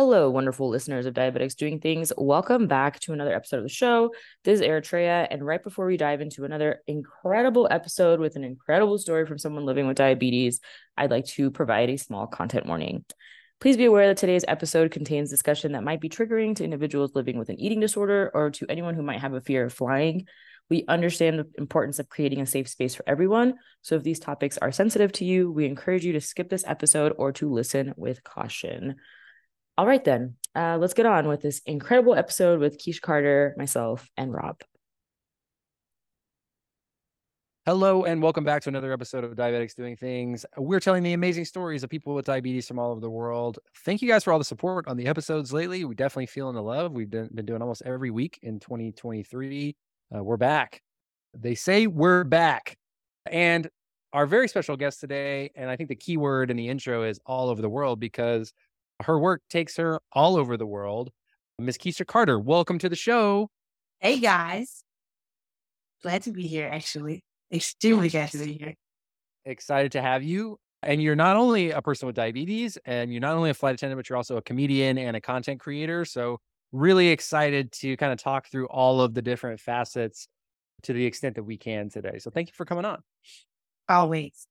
Hello, wonderful listeners of Diabetics Doing Things. Welcome back to another episode of the show. This is Eritrea. And right before we dive into another incredible episode with an incredible story from someone living with diabetes, I'd like to provide a small content warning. Please be aware that today's episode contains discussion that might be triggering to individuals living with an eating disorder or to anyone who might have a fear of flying. We understand the importance of creating a safe space for everyone. So if these topics are sensitive to you, we encourage you to skip this episode or to listen with caution. All right, then, uh, let's get on with this incredible episode with Kesha Carter, myself, and Rob. Hello, and welcome back to another episode of Diabetics Doing Things. We're telling the amazing stories of people with diabetes from all over the world. Thank you guys for all the support on the episodes lately. We definitely feeling the love. We've been doing almost every week in 2023. Uh, we're back. They say we're back. And our very special guest today, and I think the key word in the intro is all over the world because her work takes her all over the world. Miss Kesha Carter, welcome to the show. Hey guys. Glad to be here, actually. Extremely glad to be here. Excited to have you. And you're not only a person with diabetes and you're not only a flight attendant, but you're also a comedian and a content creator. So, really excited to kind of talk through all of the different facets to the extent that we can today. So, thank you for coming on. Always.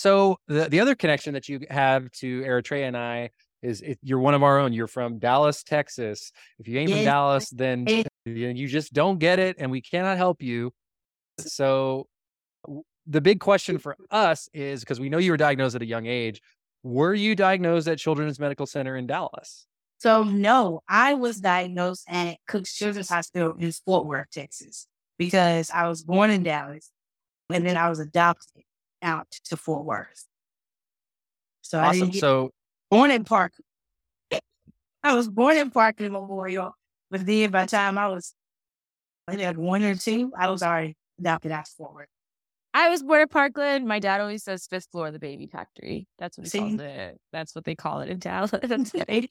So the the other connection that you have to Eritrea and I is you're one of our own. You're from Dallas, Texas. If you ain't yes. from Dallas, then you just don't get it, and we cannot help you. So the big question for us is because we know you were diagnosed at a young age. Were you diagnosed at Children's Medical Center in Dallas? So no, I was diagnosed at Cook's Children's Hospital in Fort Worth, Texas, because I was born in Dallas, and then I was adopted out to Fort Worth. So awesome. so born in Park. I was born in Parkland Memorial, but then by the time I was I had one or two, I was already adopted out to Fort Worth. I was born in Parkland. My dad always says fifth floor of the baby factory. That's what he See? calls it. That's what they call it in Dallas.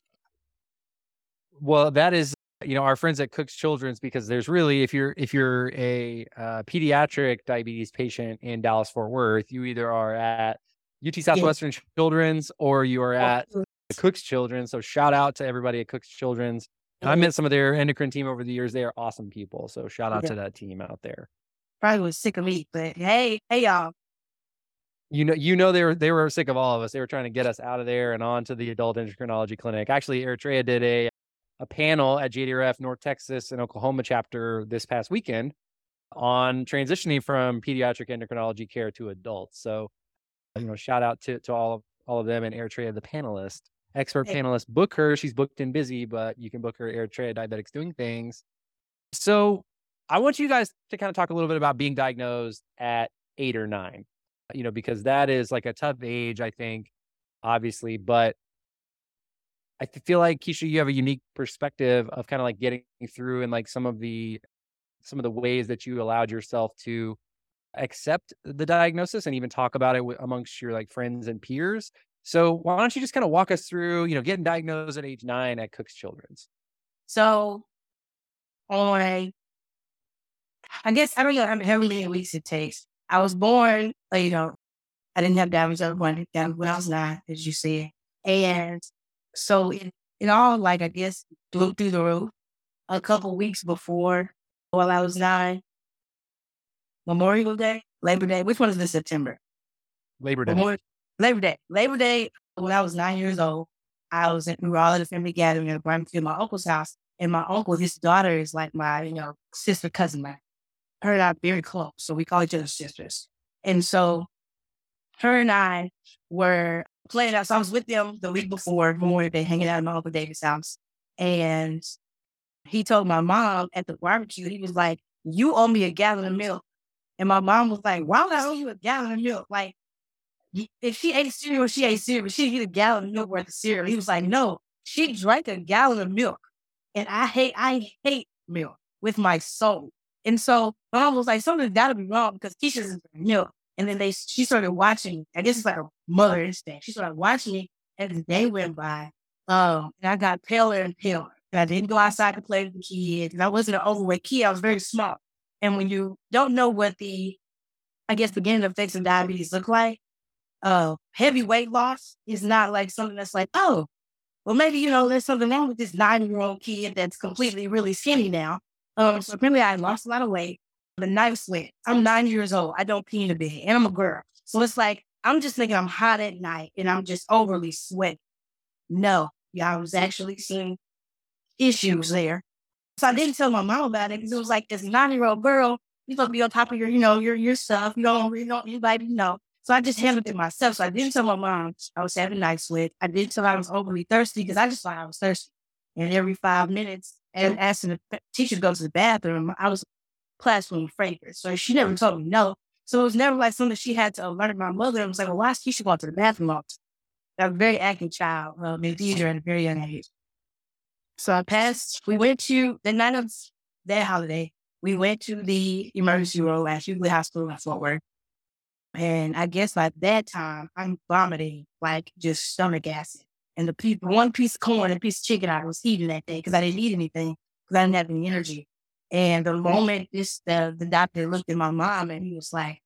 well, that is you know our friends at cook's children's because there's really if you're if you're a uh, pediatric diabetes patient in dallas fort worth you either are at ut southwestern children's or you are at cook's children's so shout out to everybody at cook's children's i met some of their endocrine team over the years they are awesome people so shout out yeah. to that team out there probably was sick of me but hey hey y'all you know, you know, they were they were sick of all of us. They were trying to get us out of there and on to the adult endocrinology clinic. Actually, Eritrea did a a panel at JDRF North Texas and Oklahoma chapter this past weekend on transitioning from pediatric endocrinology care to adults. So, you know, shout out to, to all of all of them and Eritrea, the panelist, expert hey. panelist. Book her. She's booked and busy, but you can book her Eritrea Diabetics Doing Things. So I want you guys to kind of talk a little bit about being diagnosed at eight or nine, you know, because that is like a tough age, I think, obviously, but I feel like Kesha, you have a unique perspective of kind of like getting through and like some of the some of the ways that you allowed yourself to accept the diagnosis and even talk about it amongst your like friends and peers. So why don't you just kind of walk us through, you know, getting diagnosed at age nine at Cook's Children's? So, on, I guess I don't know how many weeks it takes. I was born, you know, I didn't have damage when, when I was nine, as you see, and so it, it all like I guess blew through the roof a couple weeks before while I was nine. Memorial Day, Labor Day. Which one is this September? Labor Day. Memorial, Labor Day. Labor Day. When I was nine years old, I was in, we were all at a family gathering at my uncle's house, and my uncle, his daughter, is like my you know sister cousin. My her and I very close, so we call each other sisters. And so, her and I were playing out. So I was with them the week before Memorial Day, hanging out at my Uncle David's house. And he told my mom at the barbecue, he was like, You owe me a gallon of milk. And my mom was like, Why would I owe you a gallon of milk? Like, if she ate cereal, she ate cereal. She eat a gallon of milk worth of cereal. He was like, No, she drank a gallon of milk. And I hate, I hate milk with my soul. And so my mom was like, something's gotta be wrong because Kesha's milk. And then they she started watching. I guess it's like a mother instinct. She started watching me as the day went by. Um, and I got paler and paler. And I didn't go outside to play with the kids. And I wasn't an overweight kid. I was very small. And when you don't know what the, I guess, beginning effects of diabetes look like, uh, heavy weight loss is not like something that's like, oh, well, maybe, you know, there's something wrong with this nine year old kid that's completely really skinny now. Um, so apparently I lost a lot of weight. The night sweat. I'm mm. nine years old. I don't pee in the bed and I'm a girl. So it's like, I'm just thinking I'm hot at night and I'm just overly sweaty. No, yeah, I was actually seeing issues there. So I didn't tell my mom about it because it was like this nine year old girl, you supposed to be on top of your, you know, your your stuff. You don't really know anybody know. So I just handled it myself. So I didn't tell my mom I was having night sweat. I didn't tell I was overly thirsty because I just thought I was thirsty. And every five minutes, and asking the teacher to go to the bathroom, I was classroom fragrance. So she never told me no. So it was never like something that she had to alert my mother. It was like, well, why is Kesha going to the bathroom all I was a very active child, um, in theater at a very young age. So I passed, we went to the night of that holiday, we went to the emergency room at Huguley Hospital in Fort Worth. And I guess by that time, I'm vomiting, like just stomach acid. And the piece, one piece of corn and a piece of chicken I was eating that day because I didn't eat anything because I didn't have any energy. And the moment this, the, the doctor looked at my mom and he was like,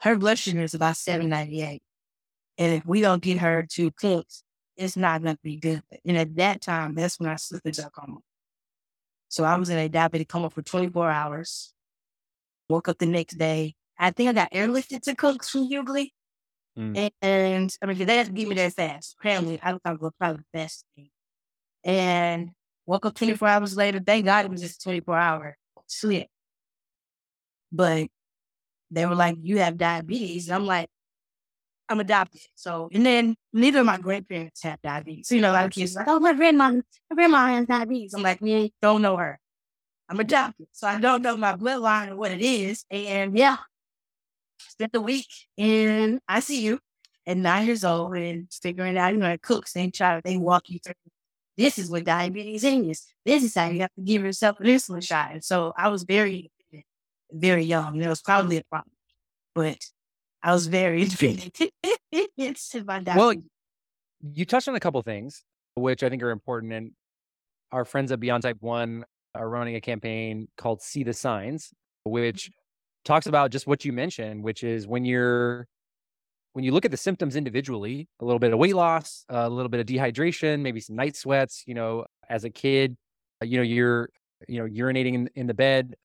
her blood sugar is about 798. And if we don't get her to close, it's not going to be good. And at that time, that's when I slipped into a coma. So I was in a diabetic coma for 24 hours. Woke up the next day. I think I got airlifted to Cooks from Huguley. Mm. And, and, I mean, they had to give me that fast. Apparently, I thought it was probably the best thing. And woke up 24 hours later. Thank God it was just 24 hour sleep. But they were like, you have diabetes. I'm like, I'm adopted. So, and then neither of my grandparents have diabetes. So, you know, a lot of kids like, oh, my grandma, my grandma has diabetes. I'm like, we don't know her. I'm adopted. So I don't know my bloodline or what it is. And yeah, spent the week in ICU at nine years old and figuring out, you know, at Cooks, they try, they walk you through. This is what diabetes is. This is how you have to give yourself an insulin shot. And so I was very, very young. It was probably a problem. But I was very intrigued. well, you touched on a couple things, which I think are important. And our friends at Beyond Type One are running a campaign called See the Signs, which mm-hmm. talks about just what you mentioned, which is when you're when you look at the symptoms individually, a little bit of weight loss, a little bit of dehydration, maybe some night sweats, you know, as a kid, uh, you know, you're, you know, urinating in, in the bed,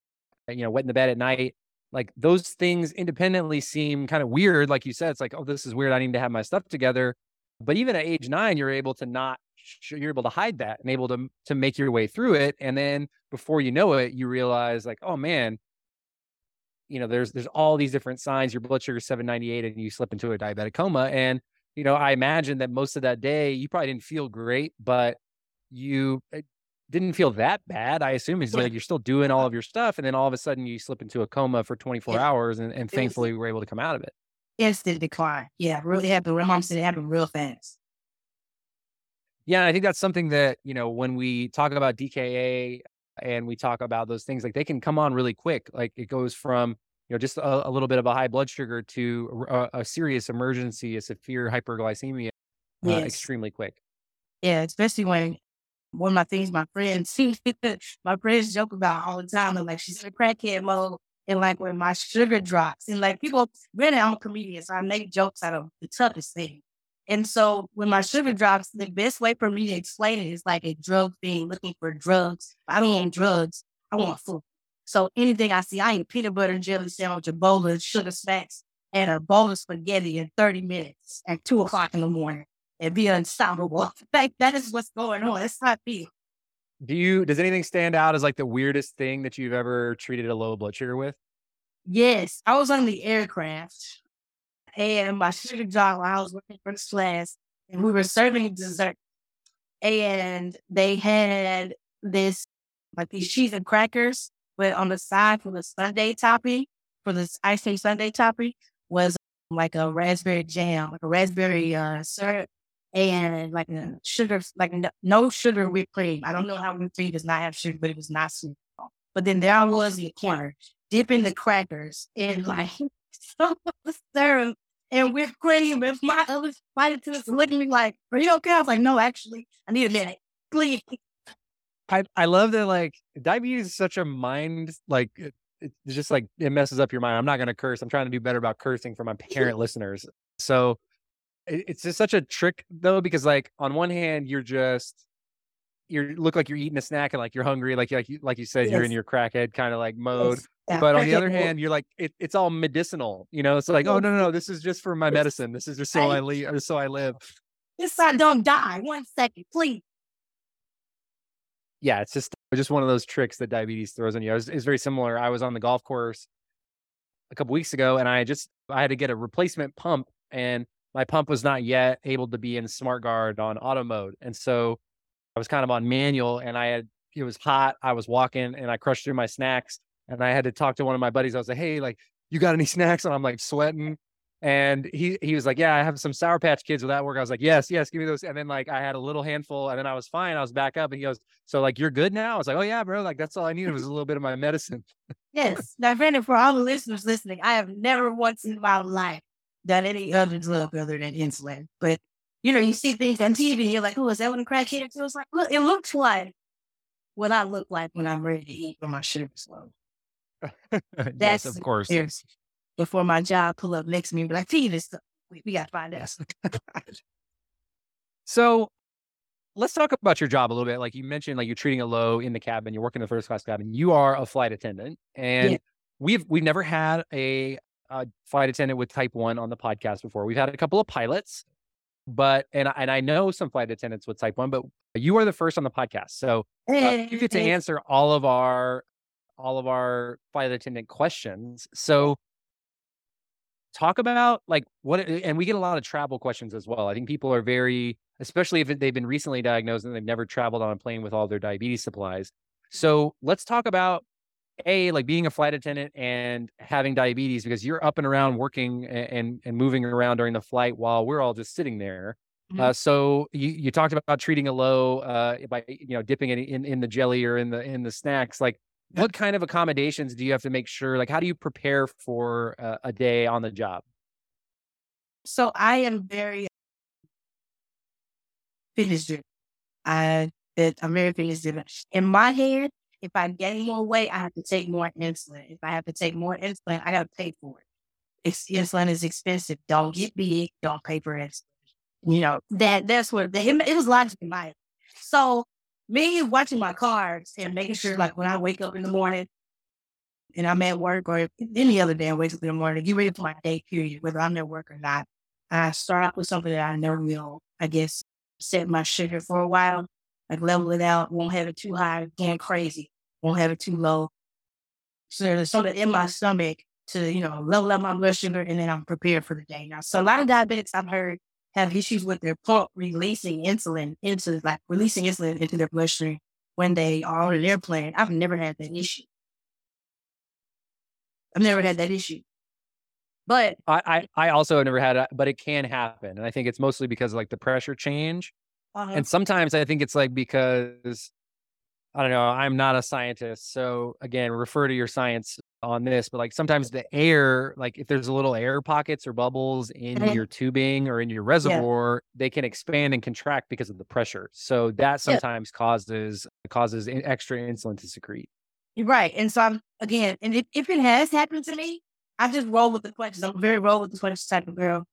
uh, you know, wet in the bed at night, like those things independently seem kind of weird. Like you said, it's like, oh, this is weird. I need to have my stuff together. But even at age nine, you're able to not, you're able to hide that and able to to make your way through it. And then before you know it, you realize like, oh man, you know, there's there's all these different signs. Your blood sugar is 798, and you slip into a diabetic coma. And you know, I imagine that most of that day you probably didn't feel great, but you eh, didn't feel that bad. I assume it's like you're still doing all of your stuff, and then all of a sudden you slip into a coma for 24 hours, and, and thankfully we're able to come out of it. Instant decline. Yeah, really happened. Said it happened real fast. Yeah, I think that's something that you know when we talk about DKA and we talk about those things, like they can come on really quick. Like it goes from you know just a, a little bit of a high blood sugar to a, a serious emergency, a severe hyperglycemia, uh, extremely quick. Yeah, especially when one of my things my friends my friends joke about all the time. They're like, she's in a crackhead mode. And like when my sugar drops, and like people, granted, I'm a comedian, so I make jokes out of the toughest thing. And so when my sugar drops, the best way for me to explain it is like a drug thing, looking for drugs. I don't want drugs. I want food. So anything I see, I eat peanut butter jelly sandwich, a bowl of sugar snacks, and a bowl of spaghetti in 30 minutes at two o'clock in the morning and be unstoppable. Like that is what's going on. It's not me. Do you does anything stand out as like the weirdest thing that you've ever treated a low blood sugar with? Yes. I was on the aircraft and my sugar job while I was working first class and we were serving dessert. And they had this like these cheese and crackers, but on the side for the sundae topping, for this ice cream sundae topping was like a raspberry jam, like a raspberry uh, syrup and like a sugar, like no sugar whipped cream. I don't know how whipped cream does not have sugar, but it was not sweet. But then there I was in the corner, dipping the crackers in like some syrup and whipped cream. And my other flight attendants looking at me like, "Are you okay?" I was like, "No, actually, I need a minute, please." I I love that. Like diabetes is such a mind like. It, it's just like it messes up your mind. I'm not going to curse. I'm trying to do better about cursing for my parent listeners. So it's just such a trick though, because like on one hand, you're just you look like you're eating a snack and like you're hungry, like like you like you said, yes. you're in your crackhead kind of like mode. Yes. Yeah, but on the other hand, you're like it, it's all medicinal, you know. It's like, oh no, no, no, this is just for my medicine. This is just so I, I live, so I live. So I don't die. One second, please. Yeah, it's just just one of those tricks that diabetes throws on you. It's, it's very similar. I was on the golf course a couple weeks ago, and I just I had to get a replacement pump, and my pump was not yet able to be in smart guard on auto mode, and so I was kind of on manual, and I had it was hot. I was walking, and I crushed through my snacks, and I had to talk to one of my buddies. I was like, "Hey, like, you got any snacks?" And I'm like sweating, and he he was like, "Yeah, I have some Sour Patch Kids. Will that work?" I was like, "Yes, yes, give me those." And then like I had a little handful, and then I was fine. I was back up, and he goes, "So like you're good now?" I was like, "Oh yeah, bro. Like that's all I needed was a little bit of my medicine." yes. Now, Brandon, for all the listeners listening, I have never once in my life done any other drug other than insulin. But you know, you see things on TV, you're like, "Oh, is that what a crackhead was like?" Look, it looks like what I look like when I'm ready to eat when my sugar's low. That's yes, of course. Before my job pull up next to me and be like, "See this stuff." We, we got to find out. so let's talk about your job a little bit. Like you mentioned, like you're treating a low in the cabin, you're working the first class cabin. You are a flight attendant, and yeah. we've we've never had a, a, flight attendant with type one on the podcast before. We've had a couple of pilots, but and and I know some flight attendants with type one, but you are the first on the podcast, so uh, you get to answer all of our all of our flight attendant questions. So talk about like what and we get a lot of travel questions as well. I think people are very especially if they've been recently diagnosed and they've never traveled on a plane with all their diabetes supplies. So let's talk about a like being a flight attendant and having diabetes because you're up and around working and and moving around during the flight while we're all just sitting there. Mm-hmm. uh, so you, you talked about treating a low uh, by you know dipping it in, in the jelly or in the in the snacks. Like what kind of accommodations do you have to make sure like how do you prepare for a, a day on the job? So i am very fitness driven. I i'm very fitness driven. In my head if i gain more weight i have to take more insulin. If i have to take more insulin i got to pay for it. It's, insulin is expensive. Don't get big don't pay for insulin. You know that that's what the, it was logic in my so me watching my carbs and making sure, like, when I wake up in the morning and I'm at work or any other day I wake up in the morning, get ready for my day period, whether I'm at work or not. I start off with something that I know will, I guess, set my sugar for a while, like level it out, won't have it too high, going crazy, won't have it too low. So there's something in my stomach to, you know, level up my blood sugar and then I'm prepared for the day. Now, so a lot of diabetics I've heard have issues with their pump releasing insulin into like releasing insulin into their bloodstream when they are on an airplane. I've never had that issue. I've never had that issue. But I, I, I also never had it, but it can happen. And I think it's mostly because of like the pressure change. Uh-huh. And sometimes I think it's like because I don't know, I'm not a scientist. So again, refer to your science on this, but like sometimes the air, like if there's a little air pockets or bubbles in mm-hmm. your tubing or in your reservoir, yeah. they can expand and contract because of the pressure. So that sometimes yeah. causes causes extra insulin to secrete. You're right. And so I'm again, and if, if it has happened to me, I just roll with the punches. I'm very roll with the punches type of girl.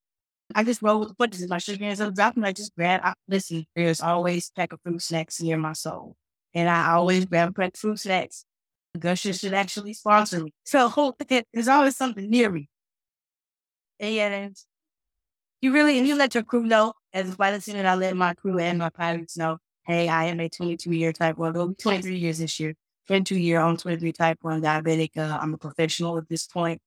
I just roll with punches. My sugar ends up dropping. I just grab. I, listen, there's always pack of fruit snacks near my soul, and I always grab a pack of fruit snacks Gusher should actually sponsor me. So there's always something near me. And you really, and you let your crew know, as a flight attendant, I let my crew and my pilots know, hey, I am a 22 year type 1, it'll be 23 years this year, 22 year on 23 type 1 diabetic. Uh, I'm a professional at this point.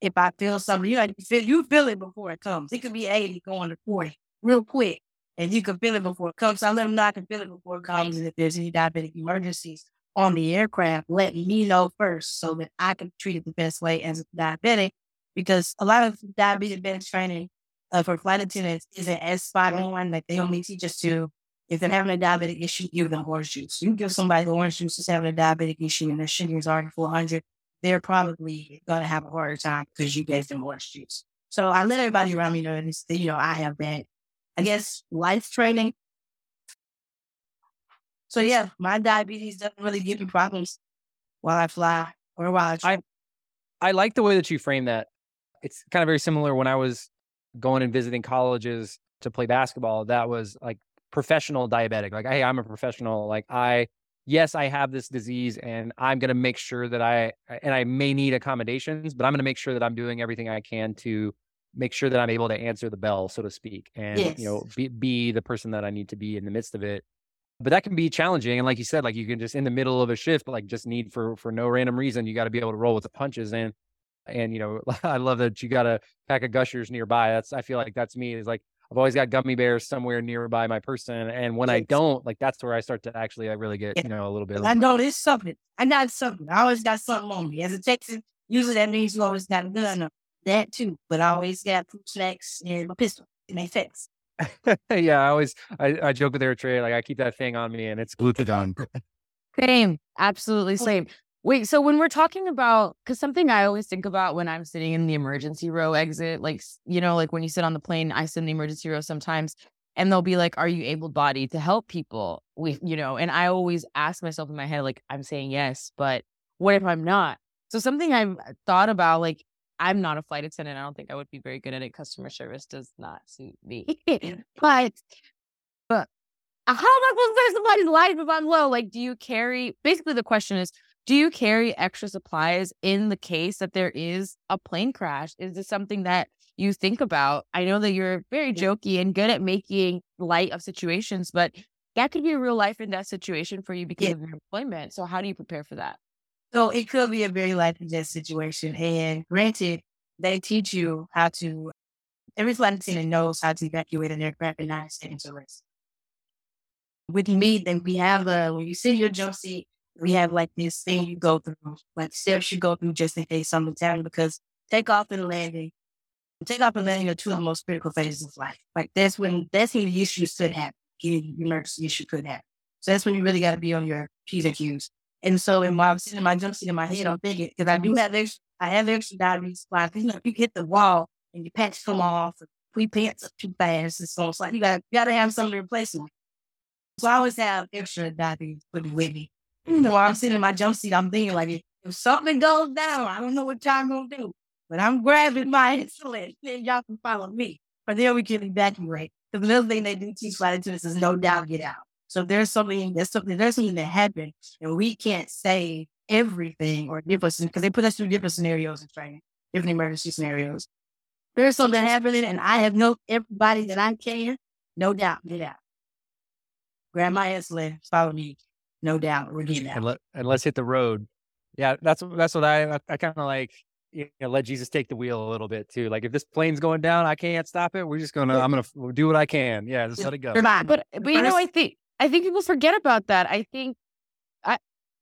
If I feel something, you know, you feel, you feel it before it comes. It could be 80 going to 40 real quick, and you can feel it before it comes. So I let them know I can feel it before it comes. And if there's any diabetic emergencies, on the aircraft let me know first so that I can treat it the best way as a diabetic. Because a lot of diabetic training uh, for flight attendants isn't as spot on. Like they only teach us to, if they're having a diabetic issue, give them orange juice. You give somebody the orange juice that's having a diabetic issue and their sugar is already 400, they're probably going to have a harder time because you gave them orange juice. So I let everybody around me know that, you know, I have that, I guess, life training so yeah, my diabetes doesn't really give me problems while I fly or while I travel. I, I like the way that you frame that. It's kind of very similar when I was going and visiting colleges to play basketball that was like professional diabetic. Like, hey, I'm a professional. Like, I, yes, I have this disease and I'm going to make sure that I, and I may need accommodations, but I'm going to make sure that I'm doing everything I can to make sure that I'm able to answer the bell, so to speak, and, yes. you know, be, be the person that I need to be in the midst of it. But that can be challenging. And like you said, like you can just in the middle of a shift, like just need for, for no random reason, you got to be able to roll with the punches. And, and, you know, I love that you got a pack of gushers nearby. That's, I feel like that's me is like, I've always got gummy bears somewhere nearby my person. And when I don't, like that's where I start to actually I really get, you know, a little bit. I know there's something. I got something. I always got something on me. As a Texan, usually that means you always got a gun or that too. But I always got food snacks and my pistol in my fence. yeah, I always I, I joke with Eritrea, like I keep that thing on me and it's glucagon. same. Absolutely oh, same. Wait, so when we're talking about, because something I always think about when I'm sitting in the emergency row exit, like, you know, like when you sit on the plane, I sit in the emergency row sometimes, and they'll be like, Are you able bodied to help people? We, you know, and I always ask myself in my head, like, I'm saying yes, but what if I'm not? So something I've uh, thought about, like, I'm not a flight attendant. I don't think I would be very good at it. Customer service does not suit me. but, but how am I supposed to save somebody's life if I'm low? Like, do you carry? Basically, the question is do you carry extra supplies in the case that there is a plane crash? Is this something that you think about? I know that you're very jokey and good at making light of situations, but that could be a real life and death situation for you because yeah. of your employment. So, how do you prepare for that? So, it could be a very life and death situation. And granted, they teach you how to, every flight attendant knows how to evacuate an aircraft in 90 seconds or less. With me, then we have a, when you sit in your jump seat, we have like this thing you go through, like steps you go through just in case something's happening because takeoff and landing, takeoff and landing are two of the most critical phases of life. Like that's when that's when the issues could happen. The emergency issue could happen. So that's when you really got to be on your P's and Q's. And so, and while I'm sitting in my jump seat in my head, I'm thinking because I do have extra, I have extra diabetes supplies. You know, if you hit the wall and your pants come off, we pants up too fast, and so it's like you got got to have something to replace them. So I always have extra diabetes with me know, I'm sitting in my jump seat, I'm thinking like, if something goes down, I don't know what y'all gonna do, but I'm grabbing my insulin, then y'all can follow me. But then we can evacuate. Because another thing they do teach flight attendants is no doubt get out. So if there's something, there's something, there's something that happened, and we can't say everything or different because they put us through different scenarios in training, different emergency scenarios. There's something happening, and I have no everybody that I can, no doubt, get out. Grab my insulin, follow me no doubt. We're getting And, let, and let's hit the road. Yeah, that's that's what I I, kind of like. You know, let Jesus take the wheel a little bit too. Like if this plane's going down, I can't stop it. We're just gonna. I'm gonna do what I can. Yeah, just let it go. But but you know, I think I think people forget about that. I think I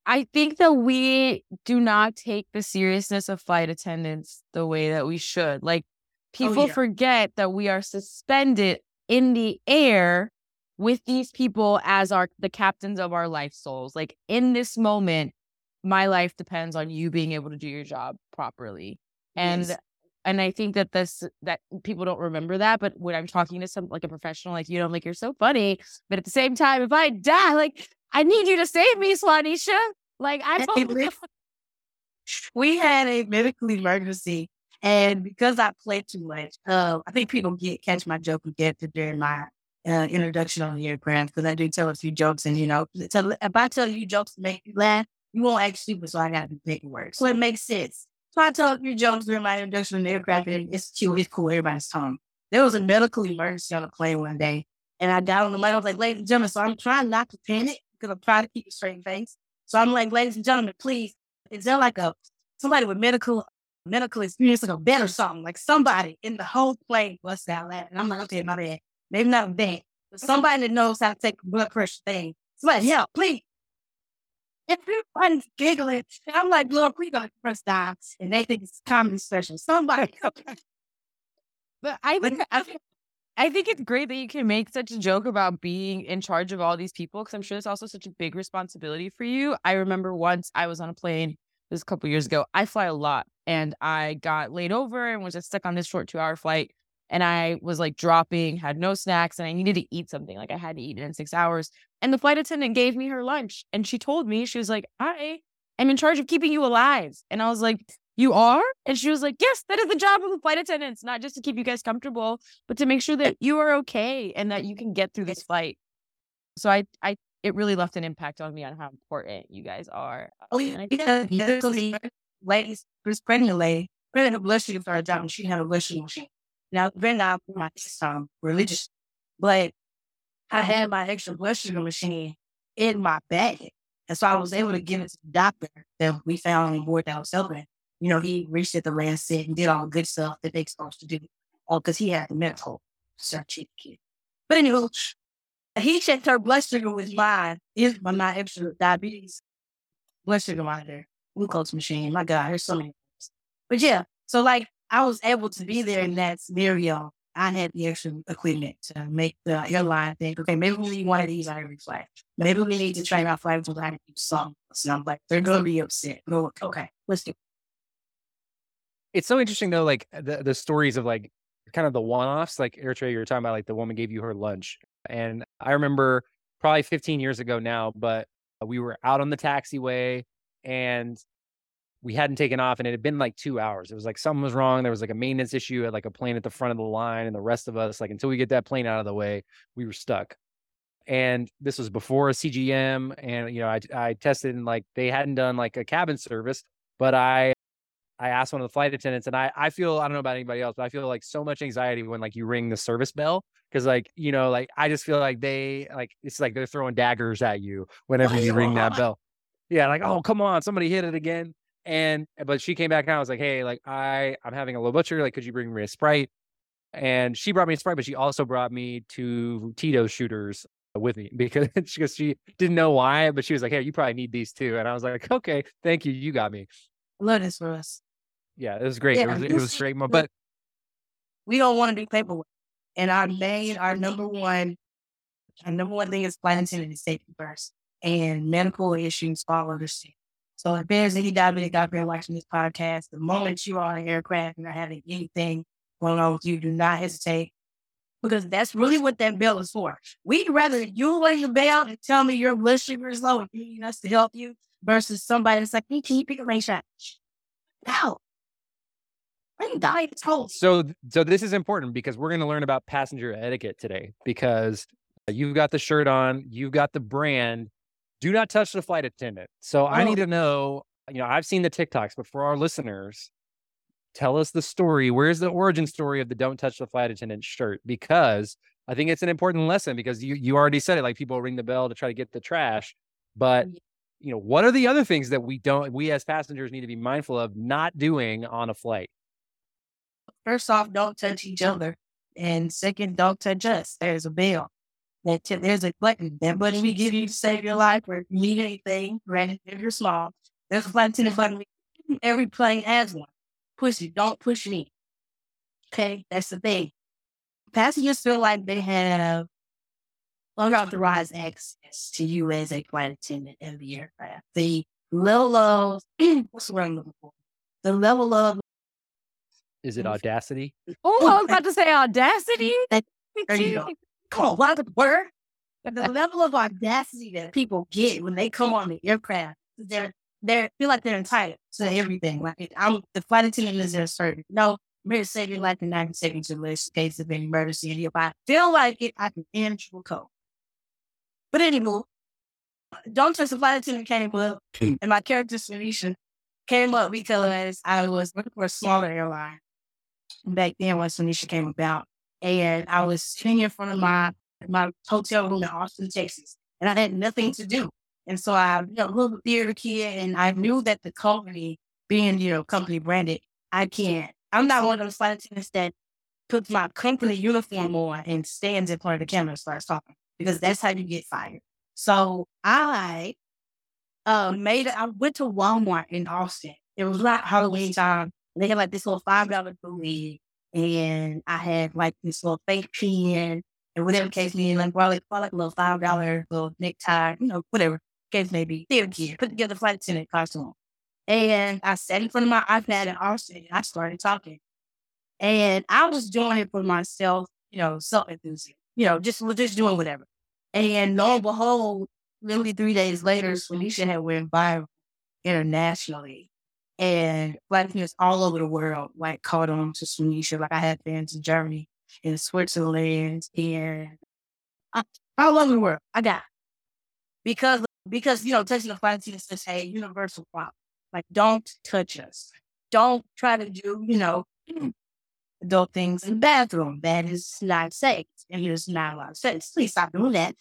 I think that we do not take the seriousness of flight attendants the way that we should. Like oh, people oh, yeah. forget that we are suspended in the air with these people as our the captains of our life souls. Like in this moment, my life depends on you being able to do your job properly. And yes. and I think that this that people don't remember that, but when I'm talking to some like a professional like you know, I'm like, you're so funny. But at the same time, if I die, like I need you to save me, Swanisha. Like I we had a medical emergency and because I played too much, uh, I think people get catch my joke and get to during my uh, introduction on the aircraft because I do tell a few jokes. And, you know, tell, if I tell you jokes to make you laugh, you won't act stupid. So I got to make it work. So it makes sense. So I tell a few jokes during my introduction on the aircraft and it's cute. It's cool. Everybody's tongue. There was a medical emergency on the plane one day. And I got on the mic. I was like, ladies and gentlemen, so I'm trying not to panic because I'm trying to keep a straight face. So I'm like, ladies and gentlemen, please, is there like a somebody with medical medical experience, like a bed or something? Like somebody in the whole plane bust out laughing. I'm like, okay, my bad. Maybe not a vet, but mm-hmm. somebody that knows how to take a blood pressure thing. Somebody help, please. If everybody's giggling, I'm like, Lord, we got to press down. And they think it's a comedy special. Somebody help. But I think, I, I think it's great that you can make such a joke about being in charge of all these people because I'm sure it's also such a big responsibility for you. I remember once I was on a plane, this a couple years ago. I fly a lot and I got laid over and was just stuck on this short two hour flight and I was like dropping, had no snacks, and I needed to eat something. Like I had to eat it in six hours. And the flight attendant gave me her lunch and she told me, she was like, I am in charge of keeping you alive. And I was like, You are? And she was like, Yes, that is the job of the flight attendants, not just to keep you guys comfortable, but to make sure eh that you are okay and that you can get through this flight. So I, I, it really left an impact on me on how important you guys are. Oh, um, And I yeah. So ladies, this pregnant lady, pregnant blood sugar started dropping. She had a blood sugar. Now, then I my um, religious, but I had my extra blood sugar machine in my bag. And so I was able to give it to the doctor that we found on board that was celebrating. You know, he reached at the set and did all the good stuff that they're supposed to do. Oh, because he had the medical certificate. But anyway, he checked her blood sugar with mine. Is my my extra diabetes blood sugar monitor, glucose machine. My God, there's so many. things. But yeah, so like I was able to be there in that scenario. I had the extra equipment to make the airline think, okay, maybe we need one of these on every flight. Maybe we need to train our flight to to do something. So I'm like, they're gonna be upset. Go, okay, let's do. It. It's so interesting though, like uh, the the stories of like kind of the one offs, like Eritrea, you were talking about, like the woman gave you her lunch, and I remember probably 15 years ago now, but we were out on the taxiway and we hadn't taken off and it had been like two hours. It was like something was wrong. There was like a maintenance issue at like a plane at the front of the line, and the rest of us, like until we get that plane out of the way, we were stuck. And this was before a CGM, and you know, I I tested and like they hadn't done like a cabin service, but I I asked one of the flight attendants, and I I feel I don't know about anybody else, but I feel like so much anxiety when like you ring the service bell because like you know like I just feel like they like it's like they're throwing daggers at you whenever oh, you ring that bell. Yeah, like oh come on, somebody hit it again. And eh, but she came back and I was like, hey, like I I'm having a blood sugar. Like, could you bring me a sprite? And she brought me a sprite, but she also brought me two Tito shooters with me because she, she didn't know why, but she was like, hey, you probably need these too. And I was like, okay, thank you, you got me. Love this for us. Yeah, it was great. Yeah, it was it was great. But We don't want to do paperwork. And our main, our number one, our number one thing is attendant is safety first. And medical issues fall under safety. So if there's any diabetic out there watching this podcast, the moment you are on an aircraft and are having anything going on with you, do not hesitate. Because that's really what that bell is for. We'd rather you ring the bell and tell me your blood sugar is low and you need us to help you versus somebody that's like, hey, can you pick a rain shot? No. Ring diet told. so so this is important because we're going to learn about passenger etiquette today because uh, you've got the shirt on, you've got the brand. Do not touch the flight attendant. So I need Oh. to know, you know, I've seen the TikToks, but for our listeners, tell us the story. Where's the origin story of the don't touch the flight attendant shirt? Because I think it's an important lesson because you you already said it like people ring the bell to try to get the trash, but you know, what are the other things that we don't we as passengers need to be mindful of not doing on a flight? First off, don't touch each other. And second, don't touch us. There's a bell. That t- there's a button. That button we give you to save your life or if you need anything, granted if you're small. There's a flight attendant button. Every plane has one. Push it. Don't push me. Okay, that's the thing. Passengers feel like they have unauthorized access to you as a flight attendant in the aircraft. The level of what's the word I'm looking for? The level of Is it audacity? Oh, I was about to say audacity. That- There you go. Come on, what the word? The level of audacity that people get when they come on the aircraft, they're they feel like they're entitled to everything. Like I'm the flight attendant is there certain. No, I'm here to save your life in 90 seconds in case of any emergency. And if I feel like it, I can enter code. But anyway, don't trust the flight attendant came up, hmm. and my character solution came up because I was working for a smaller airline back then when Sonisha came about and I was sitting in front of my my hotel room in Austin, Texas, and I had nothing to do. And so I, you know, little theater kid, and I knew that the company, being you know company branded, I can't. I'm not one of those flight attendants that puts my company uniform on and stands in front of the camera and starts talking because that's how you get fired. So I uh, made. I went to Walmart in Austin. It was like Halloween time. They had like this little five dollar movie and I had like this little fake pen and whatever case may be, like probably probably like a little five dollar little necktie, you know, whatever case may be. Theater kid, put together flight attendant costume. And I sat in front of my iPad in Austin and I started talking. And I was doing it for myself, you know, self enthusiasm, you know, just just doing whatever. And lo and behold, literally three days later, Swanisha had went viral internationally. And flight attendants all over the world like caught on to Sunnisha. Like I had fans in Germany, in Switzerland, and uh, all over the world. I got because because you know touching the flight attendant is a universal problem. Like don't touch us. Don't try to do you know adult things in the bathroom. That is not safe, and it is not a lot of sense. Please stop doing that.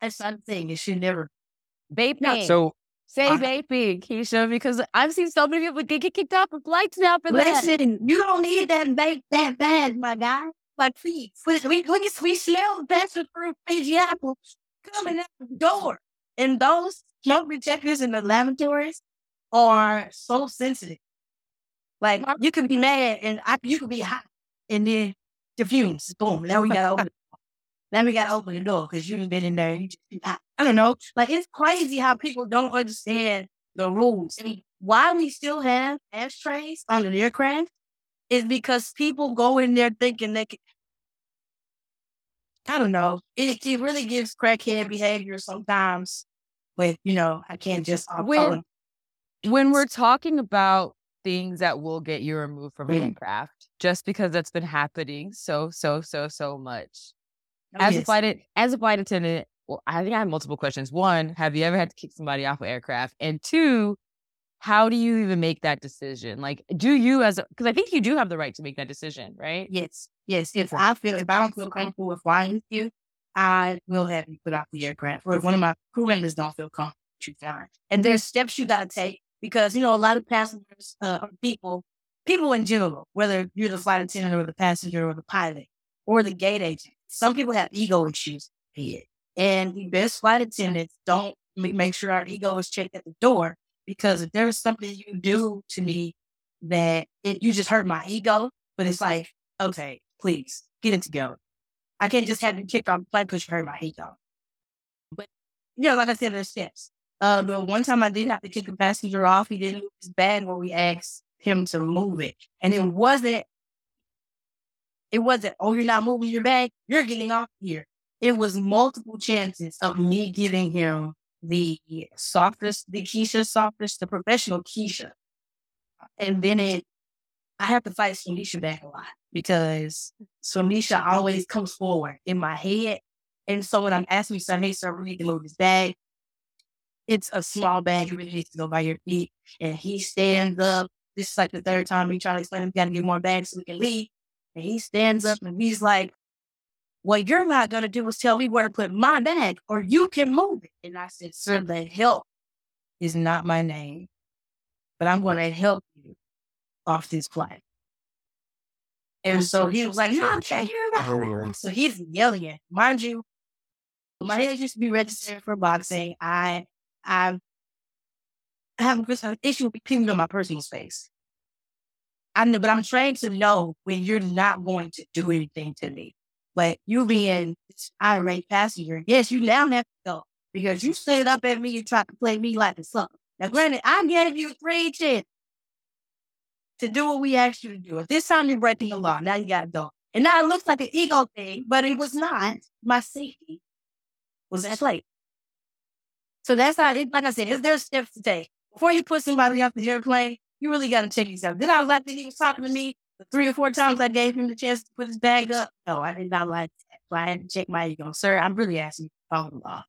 That's not a thing. It should never. Vaping. So Say vaping, Kesha, because I've seen so many people get, get kicked off of flights now for that. Listen, you don't need that bad, that bad, my guy. Like, please, we we we, we smell better through Fiji apples coming out the door, and those smoke detectors in the lavatories are so sensitive. Like, you could be mad, and I, you could be hot, and then the fumes, boom. there we got Now we got to open the door because you've been in there. Just. I don't know. Like, it's crazy how people don't understand the rules. I mean, why we still have ashtrays on the aircraft is because people go in there thinking they can. I don't know. It, it really gives crackhead behavior sometimes. But, you know, I can't just. uh, When- when we're talking about things that will get you removed from Mm. aircraft, just because that's been happening so, so, so, so much. Oh, As a flight as a flight attendant, well, I think I have multiple questions. One, have you ever had to kick somebody off an aircraft? And two, how do you even make that decision? Like, do you as because I think you do have the right to make that decision, right? Yes, yes. If I feel if I don't feel comfortable with flying with you, I will have you put off the aircraft. Or if one of my crew members don't feel comfortable, you fine. And there's steps you gotta take because you know a lot of passengers, uh, or people, people in general, whether you're the flight attendant or the passenger or the pilot or the gate agent, some people have ego issues. Here. And the best flight attendants don't make sure our ego is checked at the door because if there's something you do to me that it, you just hurt my ego, but it's like, okay, please get it together. I can't just have you kicked off the plane because you hurt my ego. But you know, like I said, there's steps. Uh, but one time I did have to kick a passenger off. He didn't move his bag when we asked him to move it, and it wasn't. It wasn't. Oh, you're not moving your bag. You're getting off here. It was multiple chances of me giving him the softest, the Kesha softest, the professional Kesha, and then it. I have to fight Sonisha back a lot because Sonisha always comes forward in my head. And so when I'm asking sir, hey, sir, we need to move this bag. It's a small bag. You really need to go by your feet. And he stands up. This is like the third time we try to explain, we got to get more bags so we can leave. And he stands up and he's like, what you're not going to do is tell me where to put my bag or you can move it. And I said, sir, the help is not my name, but I'm going to help you off this flight. And so he was like, no, okay, you're right. So he's yelling at, mind you, my head used to be registered for boxing. I, I, I have an issue with people in my personal space. I know, but I'm trained to know when you're not going to do anything to me. But you being irate passenger, yes, you now have to go because you stood up at me and tried to play me like a son. Now, granted, I gave you three chances to do what we asked you to do. If this time you're breaking the law, now you got to go. And now it looks like an ego thing, but it was not. My safety was at play. So that's how, it, like I said, there's steps to take. Before you put somebody off the airplane, you really got to check yourself. Did I like that he was talking to me the three or four times I gave him the chance to put his bag up? No, I did not like that. So I had to check my ego. Sir, I'm really asking you to follow the law.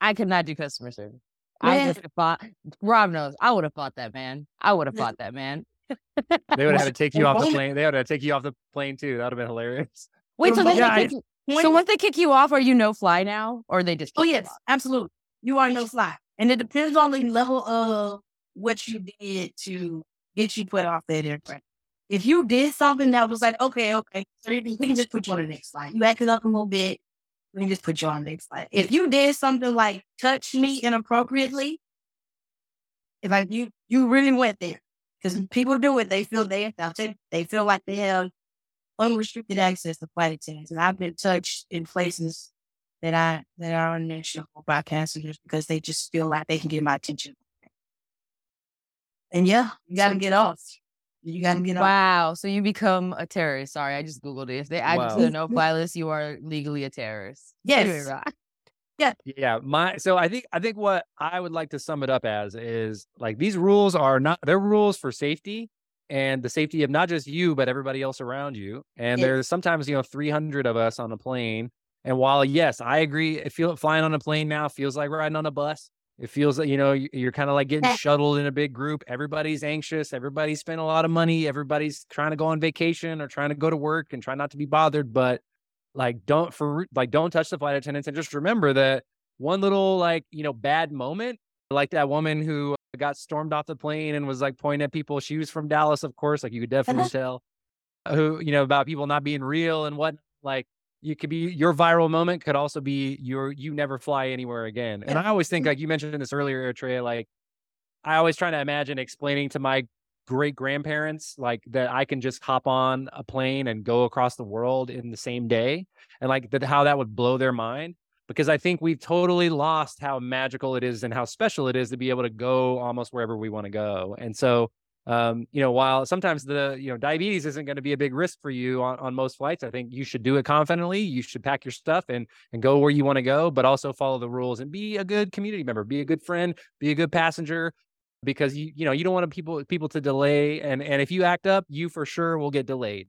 I could not do customer service. I Man. would have fought. Rob knows. I would have fought that man. I would have Yeah. fought that man. they would have had to take you off the plane. They would have to take you off the plane too. That would have been hilarious. Wait, so yeah, they I- kick you, so once they kick you off, are you no fly now, or they just? Oh kick you yes, off? absolutely. You are no fly, and it depends on the level of what you did to get you put off that aircraft. If you did something that was like, okay, okay, we can just put you on the next flight. You acted up a little bit, we can just put you on the next flight. If you did something like touch me inappropriately, if like you you really went there, because people do it, they feel they they feel like they have unrestricted access to flight attendants, and I've been touched in places that I that are unmentionable by passengers because they just feel like they can get my attention. And yeah, you got to get off. You got to get off. Wow. So you become a terrorist. Sorry, I just googled it. If they add you to the no fly list, you are legally a terrorist. Yes. Anyway, Yeah. Yeah. My so I think I think what I would like to sum it up as is like these rules are not they're rules for safety and the safety of not just you but everybody else around you. And Yeah. there's sometimes you know 300 of us on a plane. And while yes, I agree, it feel flying on a plane now feels like riding on a bus. It feels like you know you- you're kind of like getting shuttled in a big group. Everybody's anxious. Everybody's spent a lot of money. Everybody's trying to go on vacation or trying to go to work and try not to be bothered. But like don't for like don't touch the flight attendants and just remember that one little like you know bad moment like that woman who got stormed off the plane and was like pointing at people she was from dallas of course like you could definitely Uh-huh. tell who you know about people not being real and what like you could be your viral moment could also be your you never fly anywhere again. And i always think mm. like you mentioned this earlier Trey, like i always try to imagine explaining to my great grandparents like that i can just hop on a plane and go across the world in the same day and like that how that would blow their mind because i think we've totally lost how magical it is and how special it is to be able to go almost wherever we want to go. And so um, you know while sometimes the you know diabetes isn't going to be a big risk for you on, on most flights i think you should do it confidently you should pack your stuff and and go where you want to go but also follow the rules and be a good community member be a good friend be a good passenger because you you know you don't want people people to delay and and if you act up you for sure will get delayed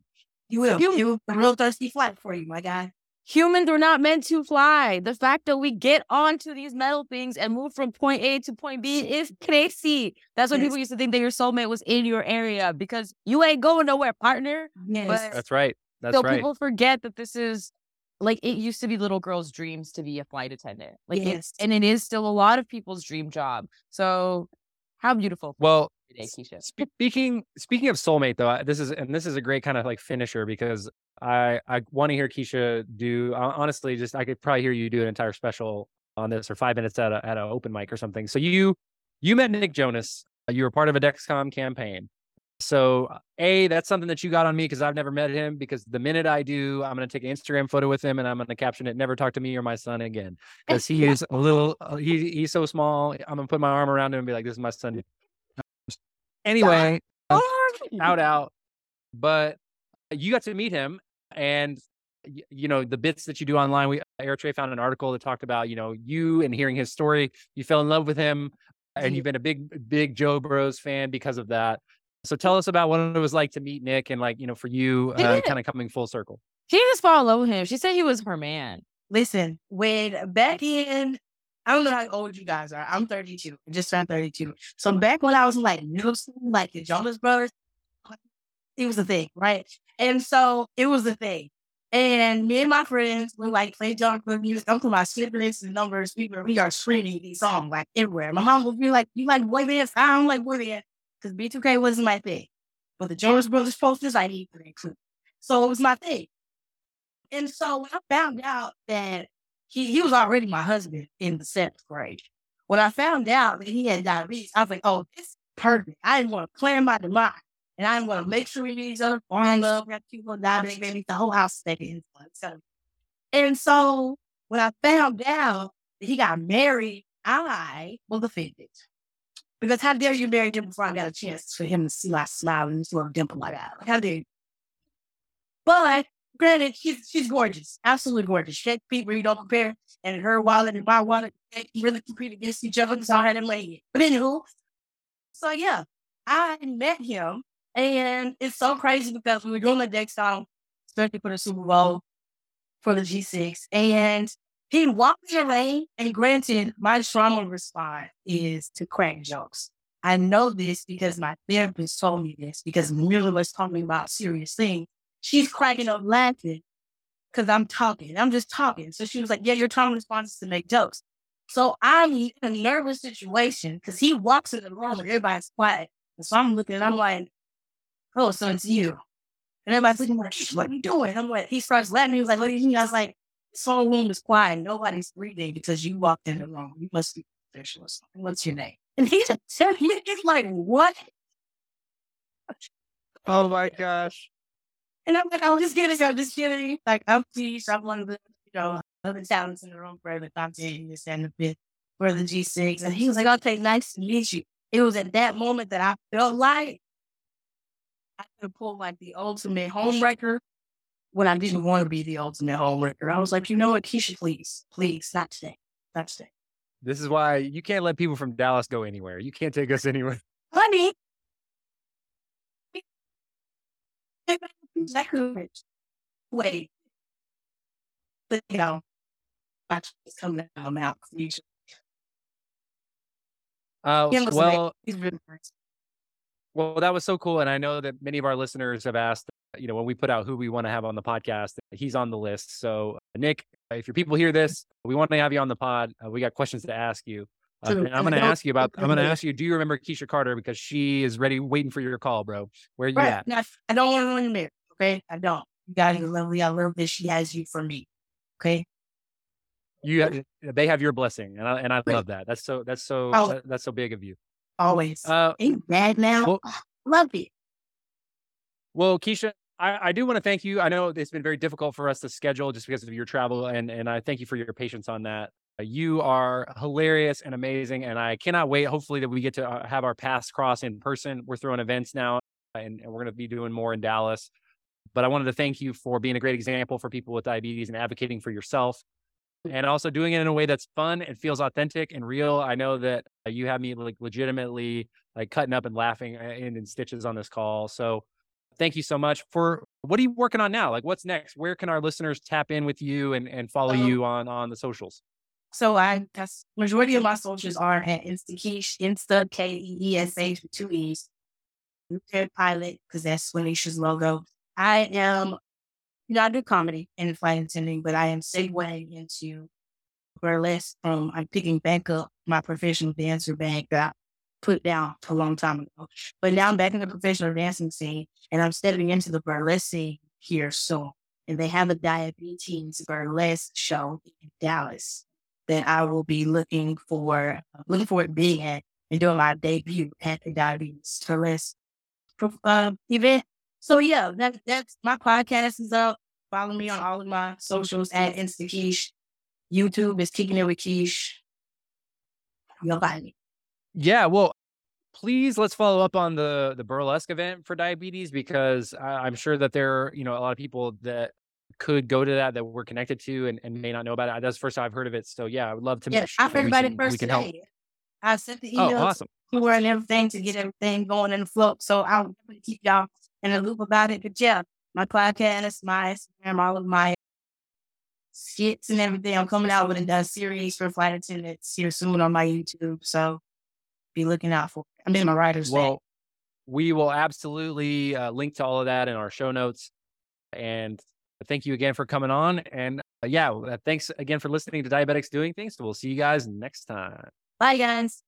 You will. You- You will. A real thirsty flight for you, my guy. Humans are not meant to fly. The fact that we get onto these metal things and move from point A to point B is crazy. That's why Yes. people used to think that your soulmate was in your area because you ain't going nowhere, partner. Yes. But- that's right that's so right people forget that this is like it used to be little girls' dreams to be a flight attendant. Like Yes. it's and it is still a lot of people's dream job. So how beautiful well today, Kesha. Spe- Speaking speaking of soulmate though, this is and this is a great kind of like finisher because I I want to hear Kesha do honestly just I could probably hear you do an entire special on this or five minutes at a at an open mic or something. So you you met Nick Jonas. uh, You were part of a Dexcom campaign. So uh, a that's something that you got on me because I've never met him. Because the minute I do, I'm gonna take an Instagram photo with him and I'm gonna caption it. Never talk to me or my son again because he is a little. uh, He he's so small. I'm gonna put my arm around him and be like, "This is my son." Anyway, shout out. But you got to meet him, and you know the bits that you do online. We Eritrea found an article that talked about you know you and hearing his story. You fell in love with him, and you've been a big big Jo Bros fan because of that. So tell us about what it was like to meet Nick, and like you know for you, uh, kind of coming full circle. She just fall in love with him. She said he was her man. Listen, when back in, I don't know how old you guys are. I'm 32, just turned 32. So back when I was in like middle school, like the Jonas Brothers, it was a thing, right? And so it was a thing. And me and my friends would like play John Good music. I'm to my siblings and numbers. We were, we are screaming these songs like everywhere. My mom would be like, "You like boy bands? I don't like boy bands because B2K wasn't my thing." But the Jonas Brothers posters, I need to include. So it was my thing. And so when I found out that he, he was already my husband in the seventh grade, when I found out that he had diabetes, I was like, oh, this is perfect. I didn't want to plan my demise. And I'm going to make sure we meet each other, fall love, have people diabetic babies, the whole house stayed in So, and so when I found out that he got married, I was offended. Because how dare you marry him before I got a chance for him to see my smile and sort of dimple like that? How dare you? But granted, she's she's gorgeous, absolutely gorgeous. Shake feet where you don't compare, and her wallet and my wallet they really compete against each other. So I had him lay But anywho, so yeah, I met him, and it's so crazy because we were doing the Dexcom, especially for the Super Bowl for the G6, and he walked the lane. And granted, my trauma response is to crack jokes. I know this because my therapist told me this because Mila was talking about serious things she's cracking up laughing because I'm talking. I'm just talking. So she was like, Yeah, your trauma response is to make jokes. So I'm in a nervous situation because he walks in the room and everybody's quiet. So I'm looking I'm like, Oh, so it's you. And everybody's looking like, What are you doing? I'm like, he starts laughing. He was like, What do you mean? I was like, This whole room is quiet. Nobody's breathing because you walked in the room. You must be official or something. What's your name? And he said, He's like, What? Oh my gosh! And I'm like, I'm just kidding. I'm just kidding. Like, I'm pleased. I'm one of the, you know, other talents in the room for the content and the bit for the G6. And he was like, okay, nice to meet you. It was at that moment that I felt like I could pull like the ultimate homewrecker when I didn't want to be the ultimate homewrecker. I was like, you know what, Kesha, please, please, not today. not today. This is why you can't let people from Dallas go anywhere. You can't take us anywhere. Honey. That wait. But you know, watch it's coming out of my mouth. You Uh, Yeah, listen, well, He's really nice. Well, that was so cool, and I know that many of our listeners have asked. You know, when we put out who we want to have on the podcast, he's on the list. So, Nick, if your people hear this, we want to have you on the pod. Uh, we got questions to ask you. Uh, and I'm going to ask you about. I'm going to ask you. Do you remember Kesha Carter because she is ready, waiting for your call, bro? Where are you Right. at? I don't want to ruin marriage. Okay. I don't. You guys are lovely. I love that she has you for me. Okay. You, have, they have your blessing, and I and I Right. love that. That's so. That's so. Oh. that- that's so big of you. Always. Uh, Ain't bad now. well- Ah, love you. Well, Kesha, I, I do want to thank you. I know it's been very difficult for us to schedule just because of your travel, and and I thank you for your patience on that. Uh, You are hilarious and amazing, and I cannot wait. Hopefully, that we get to uh, have our paths cross in person. We're throwing events now, and, and we're going to be doing more in Dallas. But I wanted to thank you for being a great example for people with diabetes and advocating for yourself, and also doing it in a way that's fun and feels authentic and real. I know that uh, you have me like legitimately like cutting up and laughing uh, in, stitches on this call. So thank you so much for what are you working on now like what's next where can our listeners tap in with you and, and follow Um, you on on the socials So I that's majority of my socials are at InstaKeesh, Insta K E E S H with two E's. Prepared pilot, because that's Swinisha's logo. I am you know, I do comedy and flight attending, but I am segueing into burlesque from I'm picking back up my professional dancer bag that I put down a long time ago. But now I'm back in the professional dancing scene and I'm stepping into the burlesque scene here soon. And they have a diabetes burlesque show in Dallas that I will be looking for, looking forward to being at and doing my debut at the diabetes burlesque uh, event. So yeah, that that's my podcast is up. Follow me on all of my socials at InstaKeesh. YouTube is kicking it with Keesh. You'll find me. yeah well please let's follow up on the the burlesque event for diabetes because I, i'm sure that there are you know a lot of people that could go to that that we're connected to and, and may not know about it that's the first time i've heard of it so yeah i would love to Yeah, sure heard about can- it we first can help. I sent the oh email awesome to and everything to get everything going in the flow. So I'll keep y'all in a loop about it. But yeah, my podcast, my Instagram, all of my skits and everything. I'm coming out with a series for flight attendants here soon on my YouTube. So be looking out for it. I'm in my writer's well, well we will absolutely uh, link to all of that in our show notes and thank you again for coming on and uh, yeah uh, thanks again for listening to diabetics doing things so we'll see you guys next time Bye, guys.